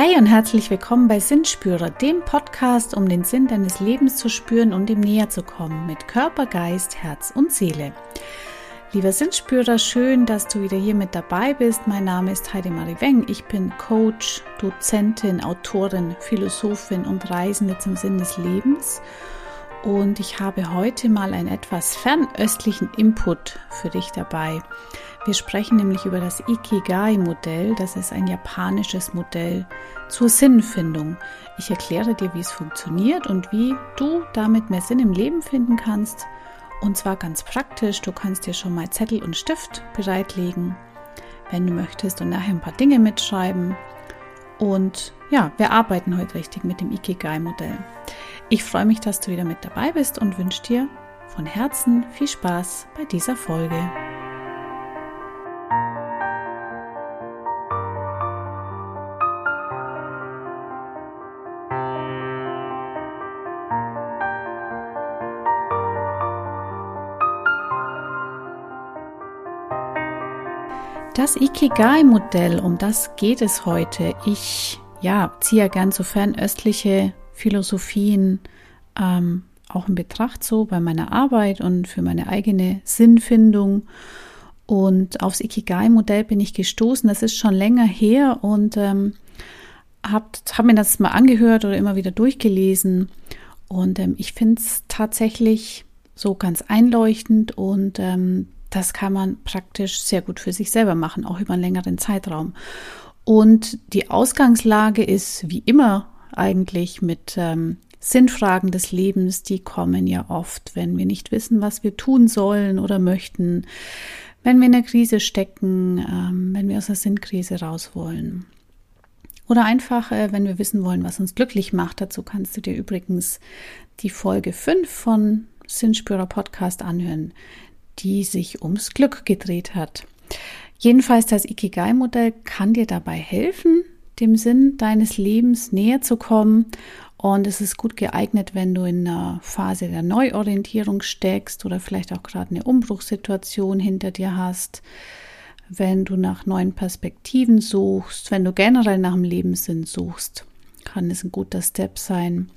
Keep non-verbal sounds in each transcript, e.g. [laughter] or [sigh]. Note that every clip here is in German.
Hey und herzlich willkommen bei Sinnspürer, dem Podcast, um den Sinn deines Lebens zu spüren und ihm näher zu kommen mit Körper, Geist, Herz und Seele. Lieber Sinnspürer, schön, dass du wieder hier mit dabei bist. Mein Name ist Heidi Marie Weng. Ich bin Coach, Dozentin, Autorin, Philosophin und Reisende zum Sinn des Lebens. Und ich habe heute mal einen etwas fernöstlichen Input für dich dabei. Wir sprechen nämlich über das Ikigai-Modell. Das ist ein japanisches Modell zur Sinnfindung. Ich erkläre dir, wie es funktioniert und wie du damit mehr Sinn im Leben finden kannst. Und zwar ganz praktisch. Du kannst dir schon mal Zettel und Stift bereitlegen, wenn du möchtest, und nachher ein paar Dinge mitschreiben. Und ja, wir arbeiten heute richtig mit dem Ikigai-Modell. Ich freue mich, dass du wieder mit dabei bist und wünsche dir von Herzen viel Spaß bei dieser Folge. Das Ikigai-Modell, um das geht es heute. Ich ja, ziehe ja gern so fernöstliche Philosophien ähm, auch in Betracht, so bei meiner Arbeit und für meine eigene Sinnfindung. Und aufs Ikigai-Modell bin ich gestoßen. Das ist schon länger her und ähm, habe hab mir das mal angehört oder immer wieder durchgelesen. Und ähm, ich finde es tatsächlich so ganz einleuchtend und ähm, das kann man praktisch sehr gut für sich selber machen, auch über einen längeren Zeitraum. Und die Ausgangslage ist wie immer eigentlich mit ähm, Sinnfragen des Lebens, die kommen ja oft, wenn wir nicht wissen, was wir tun sollen oder möchten, wenn wir in der Krise stecken, ähm, wenn wir aus der Sinnkrise raus wollen. Oder einfach, äh, wenn wir wissen wollen, was uns glücklich macht. Dazu kannst du dir übrigens die Folge 5 von Sinnspürer Podcast anhören die sich ums Glück gedreht hat. Jedenfalls das Ikigai-Modell kann dir dabei helfen, dem Sinn deines Lebens näher zu kommen. Und es ist gut geeignet, wenn du in einer Phase der Neuorientierung steckst oder vielleicht auch gerade eine Umbruchssituation hinter dir hast, wenn du nach neuen Perspektiven suchst, wenn du generell nach dem Lebenssinn suchst, kann es ein guter Step sein.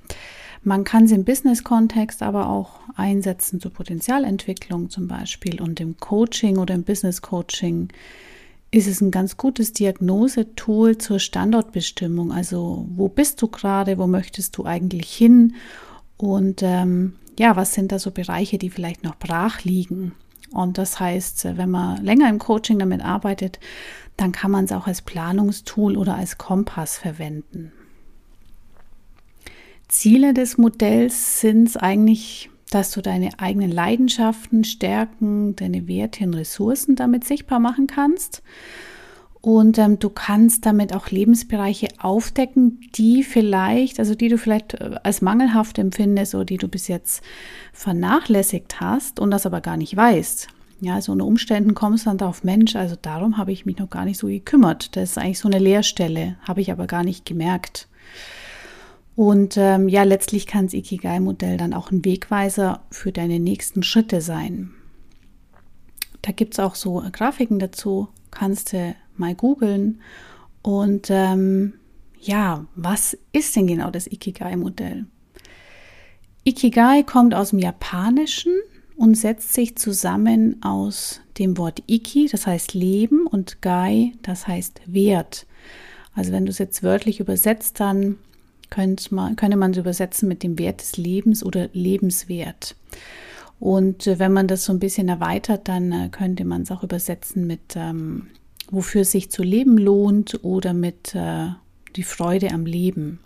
Man kann sie im Business-Kontext aber auch einsetzen zur Potenzialentwicklung zum Beispiel und im Coaching oder im Business-Coaching ist es ein ganz gutes Diagnosetool zur Standortbestimmung. Also wo bist du gerade, wo möchtest du eigentlich hin und ähm, ja, was sind da so Bereiche, die vielleicht noch brach liegen? Und das heißt, wenn man länger im Coaching damit arbeitet, dann kann man es auch als Planungstool oder als Kompass verwenden. Ziele des Modells sind es eigentlich, dass du deine eigenen Leidenschaften, Stärken, deine Werte und Ressourcen damit sichtbar machen kannst. Und ähm, du kannst damit auch Lebensbereiche aufdecken, die vielleicht, also die du vielleicht äh, als mangelhaft empfindest oder die du bis jetzt vernachlässigt hast und das aber gar nicht weißt. Ja, so unter Umständen kommst du dann darauf, Mensch, also darum habe ich mich noch gar nicht so gekümmert. Das ist eigentlich so eine Leerstelle, habe ich aber gar nicht gemerkt. Und ähm, ja, letztlich kann das Ikigai-Modell dann auch ein Wegweiser für deine nächsten Schritte sein. Da gibt es auch so Grafiken dazu, kannst du mal googeln. Und ähm, ja, was ist denn genau das Ikigai-Modell? Ikigai kommt aus dem Japanischen und setzt sich zusammen aus dem Wort Iki, das heißt Leben, und Gai, das heißt Wert. Also wenn du es jetzt wörtlich übersetzt, dann könnte man, könne man es übersetzen mit dem Wert des Lebens oder Lebenswert. Und äh, wenn man das so ein bisschen erweitert, dann äh, könnte man es auch übersetzen mit, ähm, wofür sich zu leben lohnt oder mit äh, die Freude am Leben.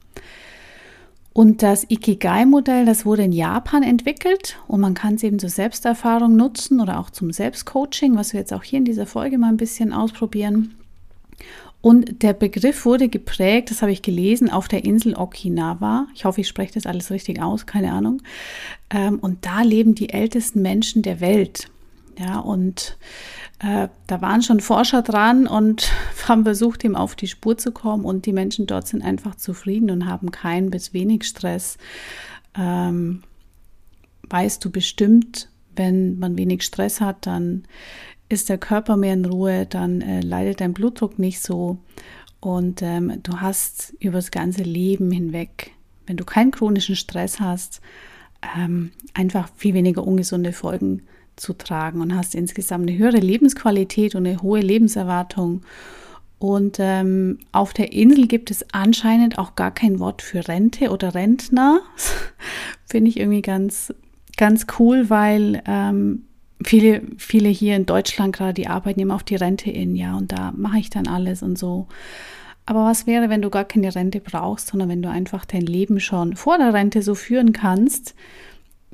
Und das Ikigai-Modell, das wurde in Japan entwickelt und man kann es eben zur Selbsterfahrung nutzen oder auch zum Selbstcoaching, was wir jetzt auch hier in dieser Folge mal ein bisschen ausprobieren. Und der Begriff wurde geprägt, das habe ich gelesen, auf der Insel Okinawa. Ich hoffe, ich spreche das alles richtig aus, keine Ahnung. Ähm, und da leben die ältesten Menschen der Welt. Ja, und äh, da waren schon Forscher dran und [laughs] haben versucht, ihm auf die Spur zu kommen. Und die Menschen dort sind einfach zufrieden und haben keinen bis wenig Stress. Ähm, weißt du bestimmt, wenn man wenig Stress hat, dann ist der Körper mehr in Ruhe, dann äh, leidet dein Blutdruck nicht so Und ähm, du hast über das ganze Leben hinweg, wenn du keinen chronischen Stress hast, ähm, einfach viel weniger ungesunde Folgen zu tragen und hast insgesamt eine höhere Lebensqualität und eine hohe Lebenserwartung. Und ähm, auf der Insel gibt es anscheinend auch gar kein Wort für Rente oder Rentner. [laughs] Finde ich irgendwie ganz, ganz cool, weil ähm, viele, viele hier in Deutschland gerade, die arbeiten immer auf die Rente in, ja, und da mache ich dann alles und so. Aber was wäre, wenn du gar keine Rente brauchst, sondern wenn du einfach dein Leben schon vor der Rente so führen kannst,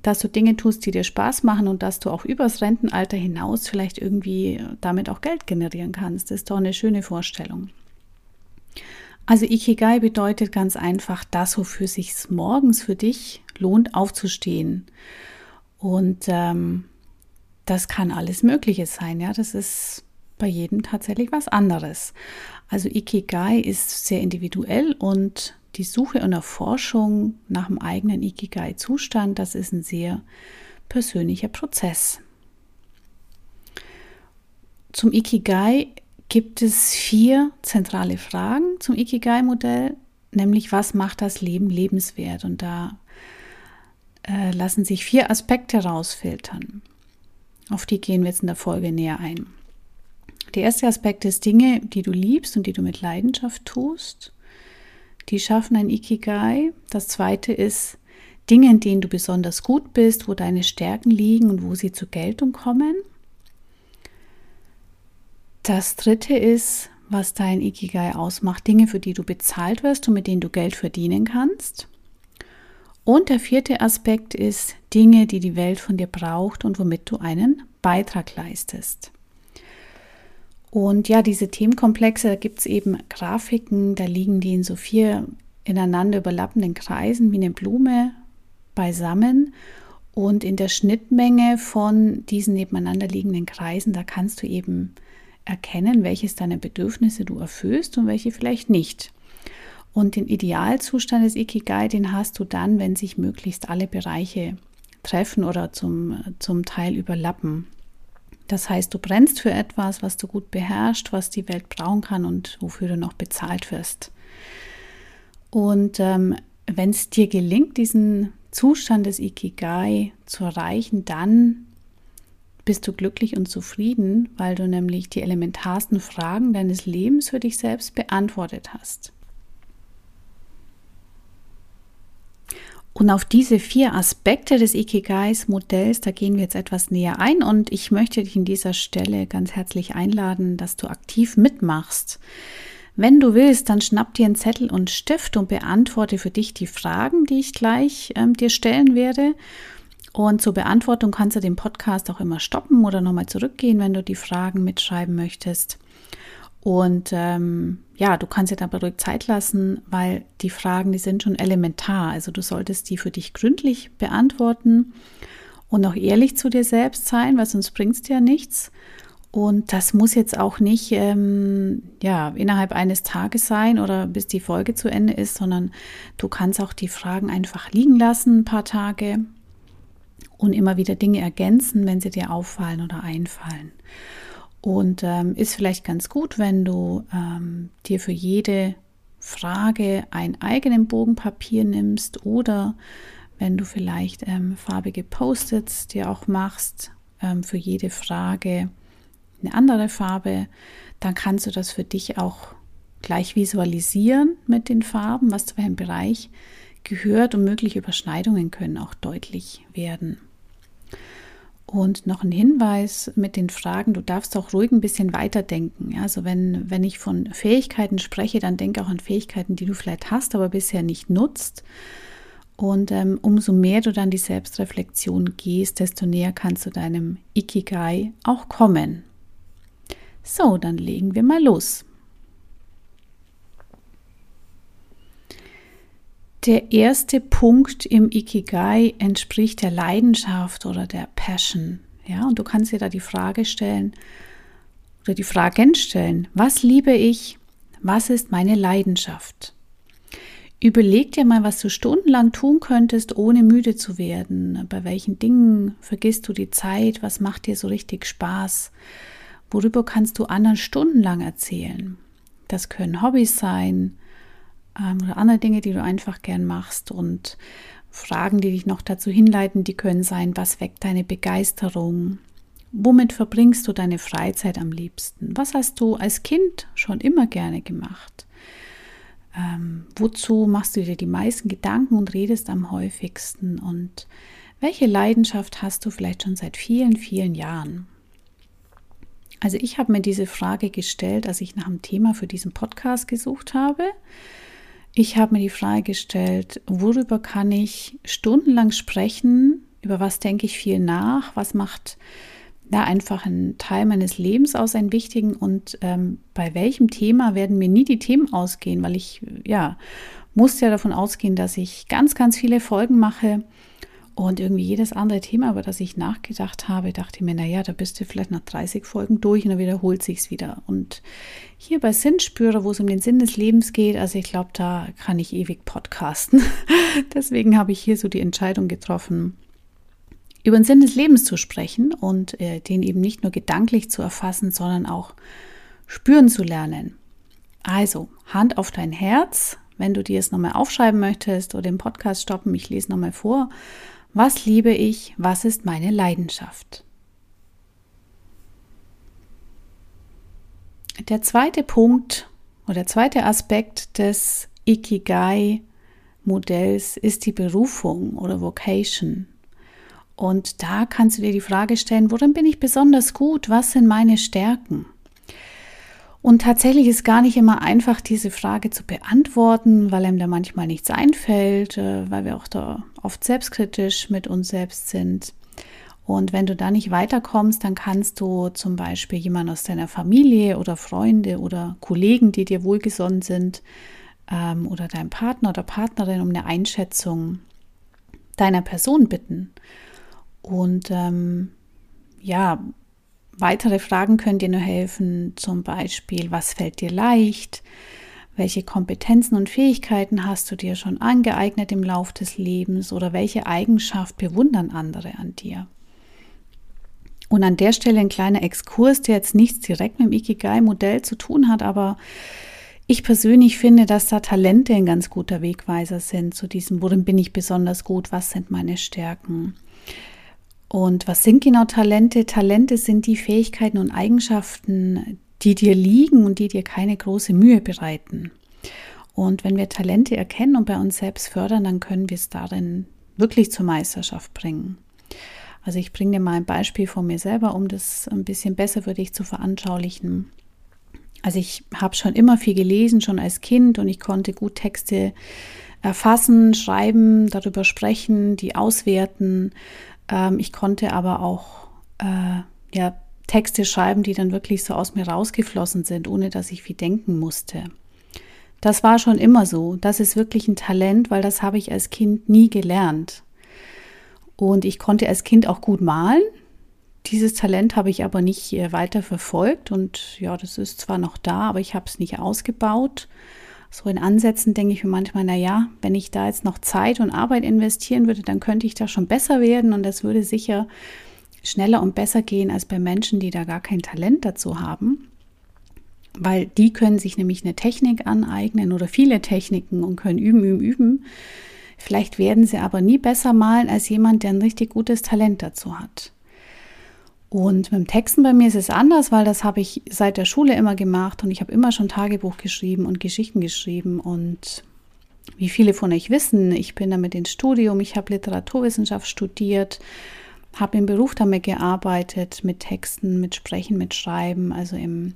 dass du Dinge tust, die dir Spaß machen und dass du auch übers Rentenalter hinaus vielleicht irgendwie damit auch Geld generieren kannst. Das ist doch eine schöne Vorstellung. Also Ikigai bedeutet ganz einfach das, wofür sich morgens für dich lohnt, aufzustehen. Und ähm, das kann alles Mögliche sein. Ja, das ist bei jedem tatsächlich was anderes. Also Ikigai ist sehr individuell und die Suche und Erforschung nach dem eigenen Ikigai-Zustand, das ist ein sehr persönlicher Prozess. Zum Ikigai gibt es vier zentrale Fragen zum Ikigai-Modell, nämlich was macht das Leben lebenswert? Und da äh, lassen sich vier Aspekte rausfiltern. Auf die gehen wir jetzt in der Folge näher ein. Der erste Aspekt ist Dinge, die du liebst und die du mit Leidenschaft tust. Die schaffen ein Ikigai. Das zweite ist Dinge, in denen du besonders gut bist, wo deine Stärken liegen und wo sie zur Geltung kommen. Das dritte ist, was dein Ikigai ausmacht, Dinge, für die du bezahlt wirst und mit denen du Geld verdienen kannst. Und der vierte Aspekt ist Dinge, die die Welt von dir braucht und womit du einen Beitrag leistest. Und ja, diese Themenkomplexe, da gibt es eben Grafiken, da liegen die in so vier ineinander überlappenden Kreisen wie eine Blume beisammen. Und in der Schnittmenge von diesen nebeneinander liegenden Kreisen, da kannst du eben erkennen, welches deiner Bedürfnisse du erfüllst und welche vielleicht nicht. Und den Idealzustand des Ikigai, den hast du dann, wenn sich möglichst alle Bereiche treffen oder zum, zum Teil überlappen. Das heißt, du brennst für etwas, was du gut beherrschst, was die Welt brauchen kann und wofür du noch bezahlt wirst. Und ähm, wenn es dir gelingt, diesen Zustand des Ikigai zu erreichen, dann bist du glücklich und zufrieden, weil du nämlich die elementarsten Fragen deines Lebens für dich selbst beantwortet hast. Und auf diese vier Aspekte des Ikigais-Modells, da gehen wir jetzt etwas näher ein und ich möchte dich in dieser Stelle ganz herzlich einladen, dass du aktiv mitmachst. Wenn du willst, dann schnapp dir einen Zettel und Stift und beantworte für dich die Fragen, die ich gleich ähm, dir stellen werde. Und zur Beantwortung kannst du den Podcast auch immer stoppen oder nochmal zurückgehen, wenn du die Fragen mitschreiben möchtest. Und ähm, ja, du kannst dir dabei ruhig Zeit lassen, weil die Fragen, die sind schon elementar. Also du solltest die für dich gründlich beantworten und auch ehrlich zu dir selbst sein, weil sonst bringt es dir ja nichts. Und das muss jetzt auch nicht ähm, ja, innerhalb eines Tages sein oder bis die Folge zu Ende ist, sondern du kannst auch die Fragen einfach liegen lassen, ein paar Tage und immer wieder Dinge ergänzen, wenn sie dir auffallen oder einfallen. Und ähm, ist vielleicht ganz gut, wenn du ähm, dir für jede Frage einen eigenen Bogen Papier nimmst oder wenn du vielleicht ähm, farbige Post-its dir auch machst, ähm, für jede Frage eine andere Farbe, dann kannst du das für dich auch gleich visualisieren mit den Farben, was zu welchem Bereich gehört und mögliche Überschneidungen können auch deutlich werden. Und noch ein Hinweis mit den Fragen, du darfst auch ruhig ein bisschen weiterdenken. Also wenn, wenn ich von Fähigkeiten spreche, dann denke auch an Fähigkeiten, die du vielleicht hast, aber bisher nicht nutzt. Und ähm, umso mehr du dann die Selbstreflexion gehst, desto näher kannst du deinem Ikigai auch kommen. So, dann legen wir mal los. Der erste Punkt im Ikigai entspricht der Leidenschaft oder der Passion. Ja, und du kannst dir da die Frage stellen oder die Fragen stellen: Was liebe ich? Was ist meine Leidenschaft? Überleg dir mal, was du stundenlang tun könntest, ohne müde zu werden. Bei welchen Dingen vergisst du die Zeit? Was macht dir so richtig Spaß? Worüber kannst du anderen stundenlang erzählen? Das können Hobbys sein oder andere Dinge, die du einfach gern machst. Und Fragen, die dich noch dazu hinleiten, die können sein, was weckt deine Begeisterung? Womit verbringst du deine Freizeit am liebsten? Was hast du als Kind schon immer gerne gemacht? Ähm, wozu machst du dir die meisten Gedanken und redest am häufigsten? Und welche Leidenschaft hast du vielleicht schon seit vielen, vielen Jahren? Also ich habe mir diese Frage gestellt, als ich nach einem Thema für diesen Podcast gesucht habe. Ich habe mir die Frage gestellt, worüber kann ich stundenlang sprechen, über was denke ich viel nach, was macht ja, einfach einen Teil meines Lebens aus, einen wichtigen? Und ähm, bei welchem Thema werden mir nie die Themen ausgehen, weil ich ja muss ja davon ausgehen, dass ich ganz, ganz viele Folgen mache und irgendwie jedes andere Thema, über das ich nachgedacht habe, dachte ich mir, naja, da bist du vielleicht nach 30 Folgen durch und dann wiederholt sich's wieder. Und hier bei Sinnspürer, wo es um den Sinn des Lebens geht, also ich glaube, da kann ich ewig podcasten. [laughs] Deswegen habe ich hier so die Entscheidung getroffen, über den Sinn des Lebens zu sprechen und äh, den eben nicht nur gedanklich zu erfassen, sondern auch spüren zu lernen. Also, Hand auf dein Herz, wenn du dir es nochmal aufschreiben möchtest oder den Podcast stoppen, ich lese nochmal vor. Was liebe ich? Was ist meine Leidenschaft? Der zweite Punkt oder der zweite Aspekt des Ikigai-Modells ist die Berufung oder Vocation. Und da kannst du dir die Frage stellen, worin bin ich besonders gut? Was sind meine Stärken? Und tatsächlich ist gar nicht immer einfach, diese Frage zu beantworten, weil einem da manchmal nichts einfällt, äh, weil wir auch da oft selbstkritisch mit uns selbst sind. Und wenn du da nicht weiterkommst, dann kannst du zum Beispiel jemanden aus deiner Familie oder Freunde oder Kollegen, die dir wohlgesonnen sind, ähm, oder deinem Partner oder Partnerin um eine Einschätzung deiner Person bitten. Und ähm, ja, weitere Fragen können dir nur helfen, zum Beispiel, was fällt dir leicht? Welche Kompetenzen und Fähigkeiten hast du dir schon angeeignet im Lauf des Lebens oder welche Eigenschaft bewundern andere an dir? Und an der Stelle ein kleiner Exkurs, der jetzt nichts direkt mit dem Ikigai-Modell zu tun hat, aber ich persönlich finde, dass da Talente ein ganz guter Wegweiser sind zu diesem, worin bin ich besonders gut, was sind meine Stärken. Und was sind genau Talente? Talente sind die Fähigkeiten und Eigenschaften, die dir liegen und die dir keine große Mühe bereiten. Und wenn wir Talente erkennen und bei uns selbst fördern, dann können wir es darin wirklich zur Meisterschaft bringen. Also ich bringe dir mal ein Beispiel von mir selber, um das ein bisschen besser für dich zu veranschaulichen. Also ich habe schon immer viel gelesen, schon als Kind, und ich konnte gut Texte erfassen, schreiben, darüber sprechen, die auswerten ähm, ich konnte aber auch äh, ja, Texte schreiben, die dann wirklich so aus mir rausgeflossen sind, ohne dass ich viel denken musste. Das war schon immer so. Das ist wirklich ein Talent, weil das habe ich als Kind nie gelernt. Und ich konnte als Kind auch gut malen. Dieses Talent habe ich aber nicht äh, weiter verfolgt und ja, das ist zwar noch da, aber ich habe es nicht ausgebaut so in Ansätzen denke ich mir manchmal, na ja, wenn ich da jetzt noch Zeit und Arbeit investieren würde, dann könnte ich da schon besser werden und das würde sicher schneller und besser gehen als bei Menschen, die da gar kein Talent dazu haben. Weil die können sich nämlich eine Technik aneignen oder viele Techniken und können üben, üben, üben. Vielleicht werden sie aber nie besser malen als jemand, der ein richtig gutes Talent dazu hat. Und mit dem Texten bei mir ist es anders, weil das habe ich seit der Schule immer gemacht und ich habe immer schon Tagebuch geschrieben und Geschichten geschrieben. Und wie viele von euch wissen, ich bin damit ins Studium, ich habe Literaturwissenschaft studiert, habe im Beruf damit gearbeitet, mit Texten, mit Sprechen, mit Schreiben, also im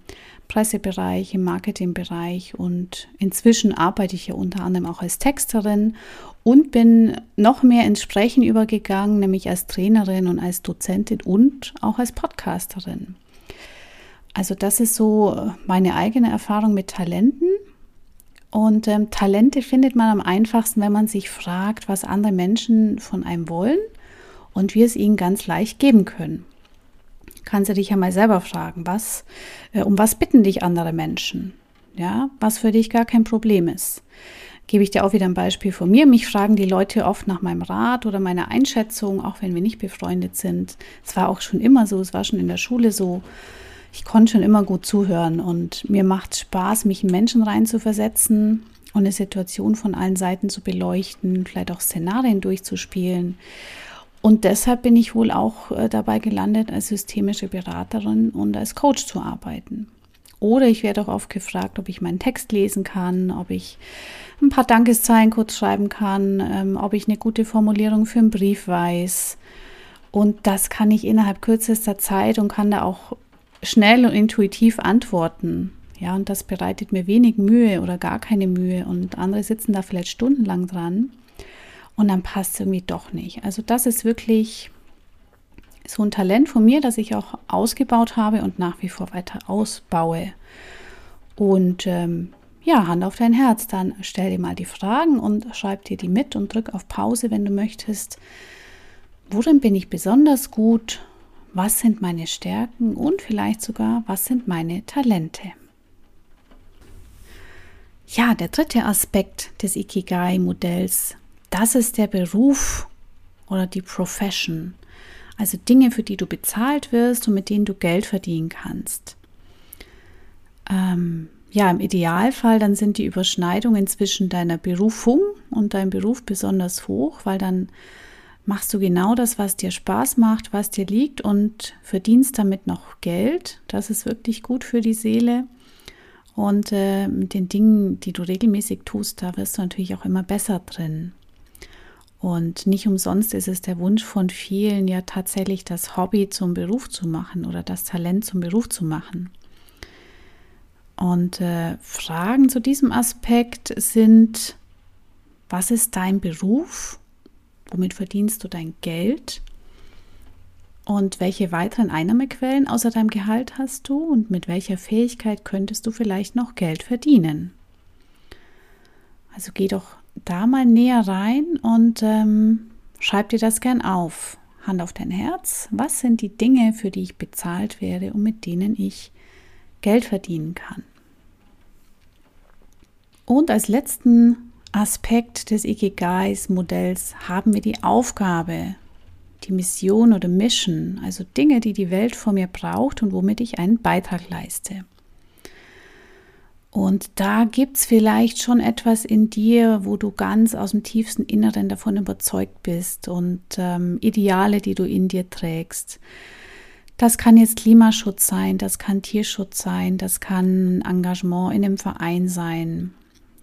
Pressebereich, im Marketingbereich und inzwischen arbeite ich ja unter anderem auch als Texterin und bin noch mehr ins Sprechen übergegangen, nämlich als Trainerin und als Dozentin und auch als Podcasterin. Also das ist so meine eigene Erfahrung mit Talenten. Und ähm, Talente findet man am einfachsten, wenn man sich fragt, was andere Menschen von einem wollen und wir es ihnen ganz leicht geben können. Kannst du dich ja mal selber fragen, was, äh, um was bitten dich andere Menschen? Ja, was für dich gar kein Problem ist gebe ich dir auch wieder ein Beispiel von mir. Mich fragen die Leute oft nach meinem Rat oder meiner Einschätzung, auch wenn wir nicht befreundet sind. Es war auch schon immer so, es war schon in der Schule so. ich konnte schon immer gut zuhören und mir macht Spaß, mich in Menschen reinzuversetzen und eine Situation von allen Seiten zu beleuchten, vielleicht auch Szenarien durchzuspielen. Und deshalb bin ich wohl auch äh, dabei gelandet, als systemische Beraterin und als Coach zu arbeiten. Oder ich werde auch oft gefragt, ob ich meinen Text lesen kann, ob ich ein paar Dankeszeilen kurz schreiben kann, ähm, ob ich eine gute Formulierung für einen Brief weiß. Und das kann ich innerhalb kürzester Zeit und kann da auch schnell und intuitiv antworten. Ja, und das bereitet mir wenig Mühe oder gar keine Mühe. Und andere sitzen da vielleicht stundenlang dran. Und dann passt es irgendwie doch nicht. Also das ist wirklich so ein Talent von mir, das ich auch ausgebaut habe und nach wie vor weiter ausbaue. Und ähm, ja, Hand auf dein Herz, dann stell dir mal die Fragen und schreib dir die mit und drück auf Pause, wenn du möchtest. Worin bin ich besonders gut? Was sind meine Stärken und vielleicht sogar, was sind meine Talente? Ja, der dritte Aspekt des Ikigai-Modells, das ist der Beruf oder die Profession. Also Dinge, für die du bezahlt wirst und mit denen du Geld verdienen kannst. Ähm, ja, im Idealfall dann sind die Überschneidungen zwischen deiner Berufung und deinem Beruf besonders hoch, weil dann machst du genau das, was dir Spaß macht, was dir liegt und verdienst damit noch Geld. Das ist wirklich gut für die Seele. Und äh, mit den Dingen, die du regelmäßig tust, da wirst du natürlich auch immer besser drin. Und nicht umsonst ist es der Wunsch von vielen, ja tatsächlich das Hobby zum Beruf zu machen oder das Talent zum Beruf zu machen. Und äh, Fragen zu diesem Aspekt sind, was ist dein Beruf? Womit verdienst du dein Geld? Und welche weiteren Einnahmequellen außer deinem Gehalt hast du? Und mit welcher Fähigkeit könntest du vielleicht noch Geld verdienen? Also geh doch da mal näher rein und ähm, schreib dir das gern auf. Hand auf dein Herz. Was sind die Dinge, für die ich bezahlt werde und mit denen ich Geld verdienen kann? Und als letzten Aspekt des Ikigais-Modells haben wir die Aufgabe, die Mission oder Mission, also Dinge, die die Welt von mir braucht und womit ich einen Beitrag leiste. Und da gibt es vielleicht schon etwas in dir, wo du ganz aus dem tiefsten Inneren davon überzeugt bist und ähm, Ideale, die du in dir trägst. Das kann jetzt Klimaschutz sein, das kann Tierschutz sein, das kann Engagement in einem Verein sein,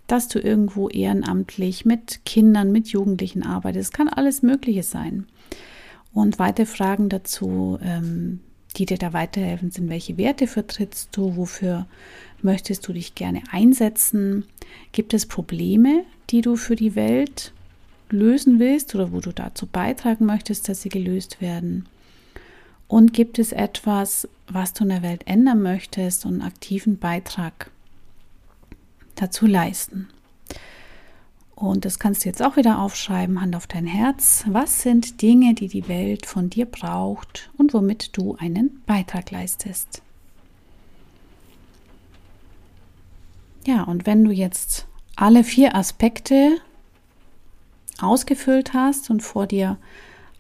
dass du irgendwo ehrenamtlich mit Kindern, mit Jugendlichen arbeitest. Es kann alles Mögliche sein. Und weitere Fragen dazu, ähm, die dir da weiterhelfen, sind, welche Werte vertrittst du, wofür möchtest du dich gerne einsetzen, gibt es Probleme, die du für die Welt lösen willst oder wo du dazu beitragen möchtest, dass sie gelöst werden. Und gibt es etwas, was du in der Welt ändern möchtest und einen aktiven Beitrag dazu leisten. Und das kannst du jetzt auch wieder aufschreiben, Hand auf dein Herz. Was sind Dinge, die die Welt von dir braucht und womit du einen Beitrag leistest? Ja, und wenn du jetzt alle vier Aspekte ausgefüllt hast und vor dir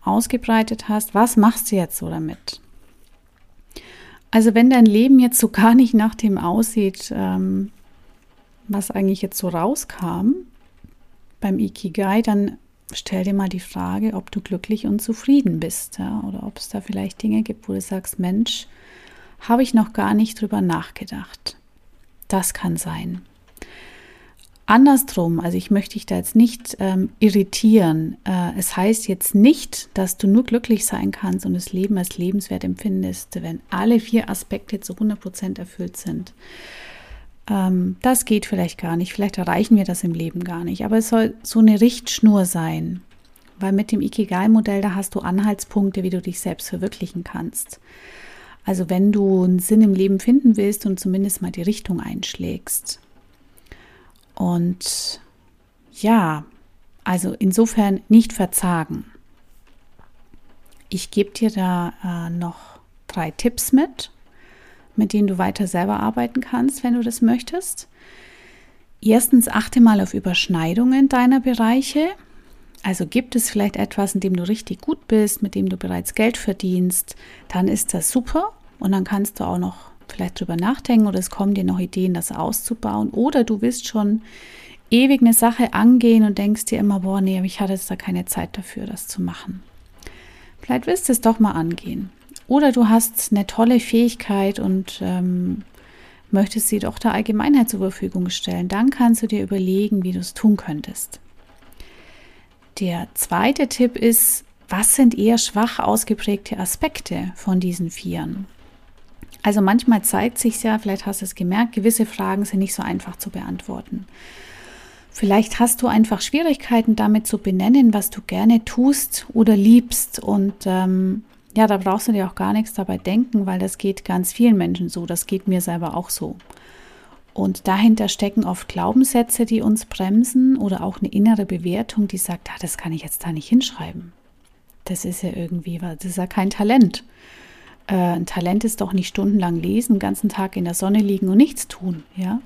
ausgebreitet hast, was machst du jetzt so damit? Also wenn dein Leben jetzt so gar nicht nach dem aussieht, ähm, was eigentlich jetzt so rauskam beim Ikigai, dann stell dir mal die Frage, ob du glücklich und zufrieden bist ja, oder ob es da vielleicht Dinge gibt, wo du sagst, Mensch, habe ich noch gar nicht drüber nachgedacht. Das kann sein. Andersrum, also ich möchte dich da jetzt nicht ähm, irritieren. Äh, es heißt jetzt nicht, dass du nur glücklich sein kannst und das Leben als lebenswert empfindest, wenn alle vier Aspekte zu 100% erfüllt sind ähm, das geht vielleicht gar nicht, vielleicht erreichen wir das im Leben gar nicht, aber es soll so eine Richtschnur sein, weil mit dem Ikigai-Modell, da hast du Anhaltspunkte, wie du dich selbst verwirklichen kannst. Also wenn du einen Sinn im Leben finden willst und zumindest mal die Richtung einschlägst. Und ja, also insofern nicht verzagen. Ich gebe dir da äh, noch drei Tipps mit mit denen du weiter selber arbeiten kannst, wenn du das möchtest. Erstens achte mal auf Überschneidungen deiner Bereiche. Also gibt es vielleicht etwas, in dem du richtig gut bist, mit dem du bereits Geld verdienst, dann ist das super und dann kannst du auch noch vielleicht drüber nachdenken oder es kommen dir noch Ideen, das auszubauen. Oder du willst schon ewig eine Sache angehen und denkst dir immer, boah, nee, ich hatte jetzt da keine Zeit dafür, das zu machen. Vielleicht willst du es doch mal angehen. Oder du hast eine tolle Fähigkeit und ähm, möchtest sie doch der Allgemeinheit zur Verfügung stellen. Dann kannst du dir überlegen, wie du es tun könntest. Der zweite Tipp ist, was sind eher schwach ausgeprägte Aspekte von diesen Vieren? Also manchmal zeigt sich ja, vielleicht hast du es gemerkt, gewisse Fragen sind nicht so einfach zu beantworten. Vielleicht hast du einfach Schwierigkeiten damit zu benennen, was du gerne tust oder liebst. Und ähm, ja, da brauchst du dir auch gar nichts dabei denken, weil das geht ganz vielen Menschen so. Das geht mir selber auch so. Und dahinter stecken oft Glaubenssätze, die uns bremsen oder auch eine innere Bewertung, die sagt, ah, das kann ich jetzt da nicht hinschreiben. Das ist ja irgendwie, das ist ja kein Talent. Äh, ein Talent ist doch nicht stundenlang lesen, den ganzen Tag in der Sonne liegen und nichts tun, ja.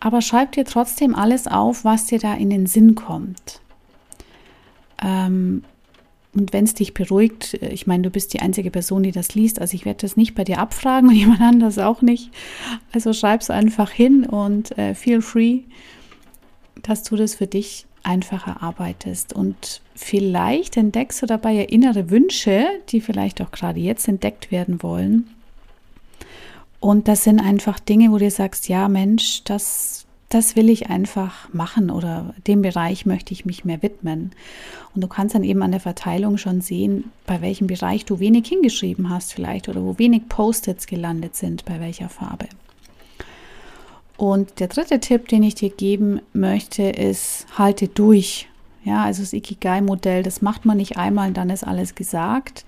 Aber schreib dir trotzdem alles auf, was dir da in den Sinn kommt. Ähm, und wenn es dich beruhigt, äh, ich meine, du bist die einzige Person, die das liest, also ich werde das nicht bei dir abfragen [laughs] und jemand anders auch nicht. Also schreib es einfach hin und äh, feel free, dass du das für dich einfach erarbeitest. Und vielleicht entdeckst du dabei ja innere Wünsche, die vielleicht auch gerade jetzt entdeckt werden wollen. Und das sind einfach Dinge, wo du sagst, ja Mensch, das, das will ich einfach machen oder dem Bereich möchte ich mich mehr widmen. Und du kannst dann eben an der Verteilung schon sehen, bei welchem Bereich du wenig hingeschrieben hast vielleicht oder wo wenig Post-its gelandet sind, bei welcher Farbe. Und der dritte Tipp, den ich dir geben möchte, ist, halte durch. Ja, also das Ikigai-Modell, das macht man nicht einmal und dann ist alles gesagt,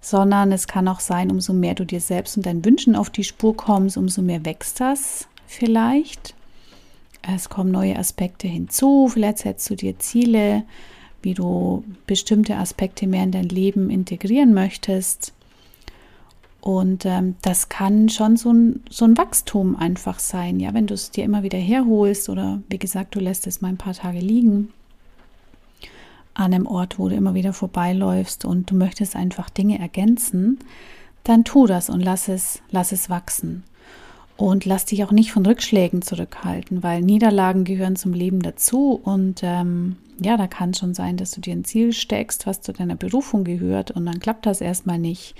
sondern es kann auch sein, umso mehr du dir selbst und deinen Wünschen auf die Spur kommst, umso mehr wächst das vielleicht. Es kommen neue Aspekte hinzu, vielleicht setzt du dir Ziele, wie du bestimmte Aspekte mehr in dein Leben integrieren möchtest. Und ähm, das kann schon so ein, so ein Wachstum einfach sein, ja, wenn du es dir immer wieder herholst oder wie gesagt, du lässt es mal ein paar Tage liegen an einem Ort, wo du immer wieder vorbeiläufst und du möchtest einfach Dinge ergänzen, dann tu das und lass es, lass es wachsen. Und lass dich auch nicht von Rückschlägen zurückhalten, weil Niederlagen gehören zum Leben dazu. Und ähm, ja, da kann schon sein, dass du dir ein Ziel steckst, was zu deiner Berufung gehört und dann klappt das erstmal nicht.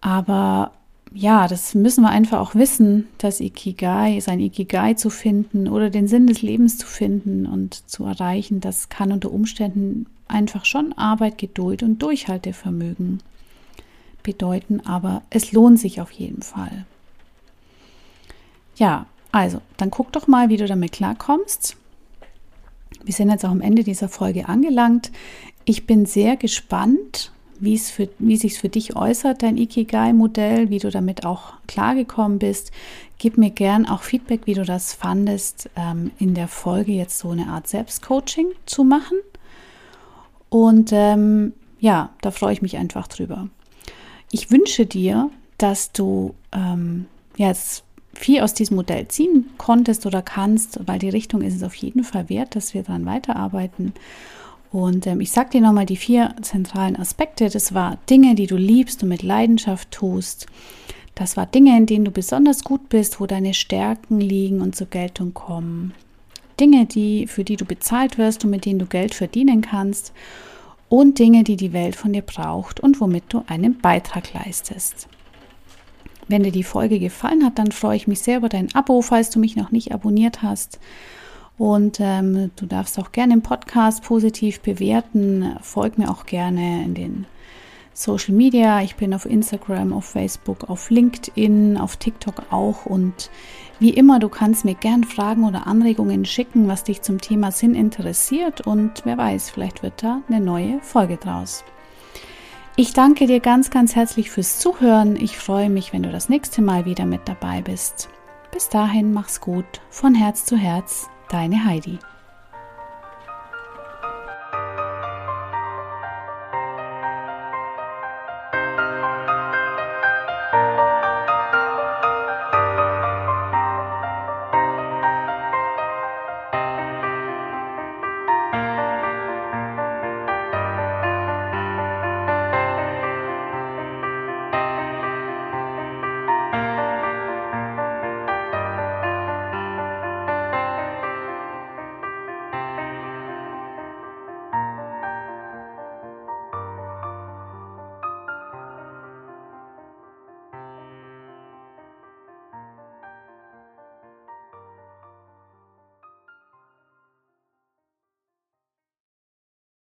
Aber ja, das müssen wir einfach auch wissen, dass Ikigai, sein Ikigai zu finden oder den Sinn des Lebens zu finden und zu erreichen, das kann unter Umständen einfach schon Arbeit, Geduld und Durchhaltevermögen bedeuten, aber es lohnt sich auf jeden Fall. Ja, also, dann guck doch mal, wie du damit klarkommst. Wir sind jetzt auch am Ende dieser Folge angelangt. Ich bin sehr gespannt, wie es für, wie sich für dich äußert, dein Ikigai-Modell, wie du damit auch klargekommen bist. Gib mir gern auch Feedback, wie du das fandest, ähm, in der Folge jetzt so eine Art Selbstcoaching zu machen. Und ähm, ja, da freue ich mich einfach drüber. Ich wünsche dir, dass du ähm, jetzt viel aus diesem Modell ziehen konntest oder kannst, weil die Richtung ist es auf jeden Fall wert, dass wir daran weiterarbeiten. Und ähm, ich sage dir nochmal die vier zentralen Aspekte. Das war Dinge, die du liebst und mit Leidenschaft tust. Das war Dinge, in denen du besonders gut bist, wo deine Stärken liegen und zur Geltung kommen. Dinge, die, für die du bezahlt wirst und mit denen du Geld verdienen kannst. Und Dinge, die die Welt von dir braucht und womit du einen Beitrag leistest. Wenn dir die Folge gefallen hat, dann freue ich mich sehr über dein Abo, falls du mich noch nicht abonniert hast. Und ähm, du darfst auch gerne den Podcast positiv bewerten. Folg mir auch gerne in den Social Media. Ich bin auf Instagram, auf Facebook, auf LinkedIn, auf TikTok auch. Und wie immer, du kannst mir gern Fragen oder Anregungen schicken, was dich zum Thema Sinn interessiert. Und wer weiß, vielleicht wird da eine neue Folge draus. Ich danke dir ganz, ganz herzlich fürs Zuhören. Ich freue mich, wenn du das nächste Mal wieder mit dabei bist. Bis dahin, mach's gut, von Herz zu Herz, deine Heidi.